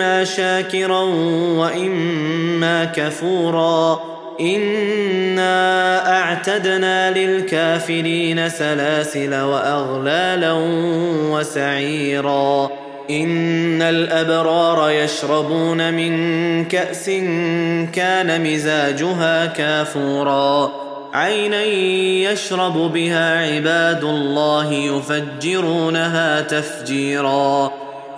إما شاكرا وإما كفورا. إنا أعتدنا للكافرين سلاسل وأغلالا وسعيرا. إن الأبرار يشربون من كأس كان مزاجها كافورا. عينا يشرب بها عباد الله يفجرونها تفجيرا.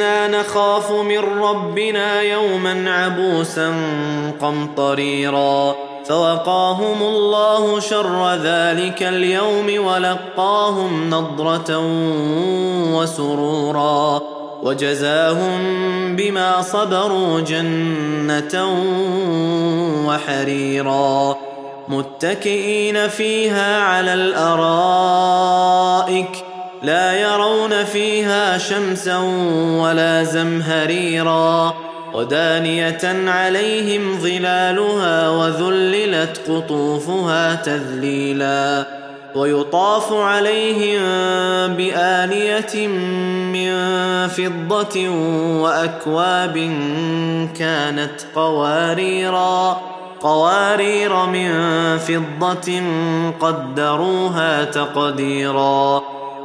إنا نخاف من ربنا يوما عبوسا قمطريرا. فوقاهم الله شر ذلك اليوم ولقاهم نضرة وسرورا. وجزاهم بما صبروا جنة وحريرا. متكئين فيها على الأرائك لا يرون فيها شمسا ولا زمهريرا ودانية عليهم ظلالها وذللت قطوفها تذليلا ويطاف عليهم بآنية من فضة وأكواب كانت قواريرا قوارير من فضة قدروها تقديرا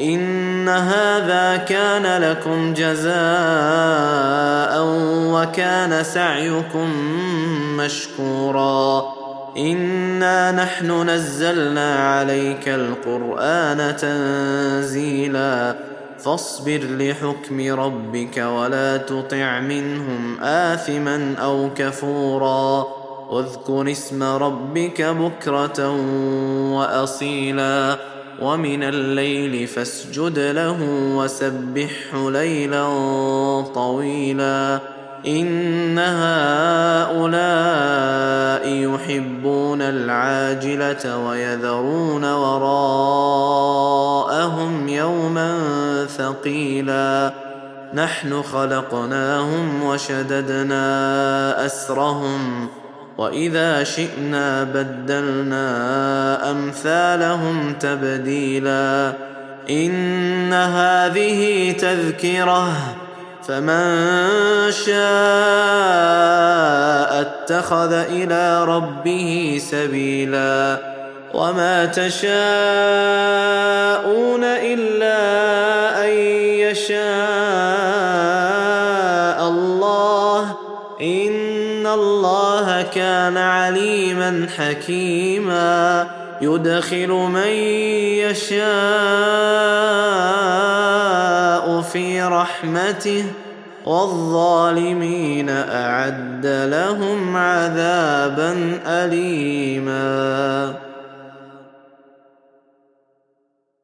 إن هذا كان لكم جزاء وكان سعيكم مشكورا. إنا نحن نزلنا عليك القرآن تنزيلا. فاصبر لحكم ربك ولا تطع منهم آثما أو كفورا. واذكر اسم ربك بكرة وأصيلا. ومن الليل فاسجد له وسبحه ليلا طويلا إن هؤلاء يحبون العاجلة ويذرون وراءهم يوما ثقيلا نحن خلقناهم وشددنا أسرهم واذا شئنا بدلنا امثالهم تبديلا ان هذه تذكره فمن شاء اتخذ إلى ربه سبيلا وما تشاءون الا ان يشاء الله كان عليما حكيما. يدخل من يشاء في رحمته والظالمين أعد لهم عذابا أليما.